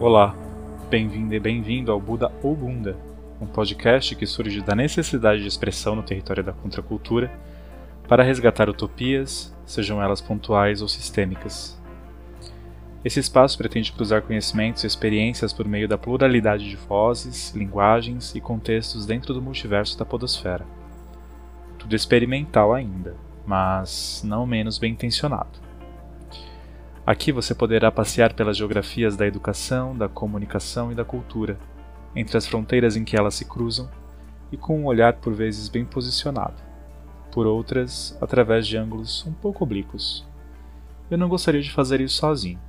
Olá, bem-vindo e bem-vindo ao Buda ou Bunda, um podcast que surge da necessidade de expressão no território da contracultura para resgatar utopias, sejam elas pontuais ou sistêmicas. Esse espaço pretende cruzar conhecimentos e experiências por meio da pluralidade de vozes, linguagens e contextos dentro do multiverso da Podosfera. Tudo experimental ainda, mas não menos bem intencionado. Aqui você poderá passear pelas geografias da educação, da comunicação e da cultura, entre as fronteiras em que elas se cruzam e com um olhar por vezes bem posicionado, por outras através de ângulos um pouco oblíquos. Eu não gostaria de fazer isso sozinho.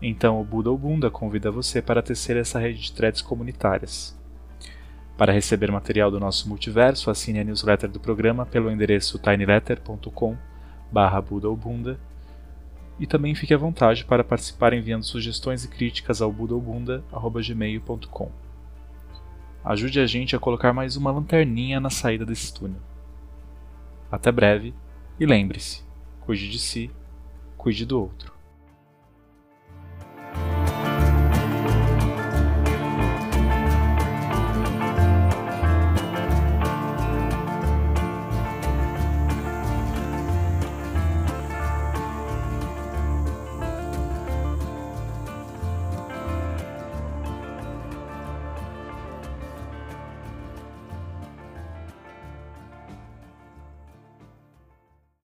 Então o Buda ou Bunda convida você para tecer essa rede de threads comunitárias. Para receber material do nosso multiverso, assine a newsletter do programa pelo endereço tinyletter.com e também fique à vontade para participar enviando sugestões e críticas ao budaobunda.gmail.com. Ajude a gente a colocar mais uma lanterninha na saída desse túnel. Até breve e lembre-se: cuide de si, cuide do outro.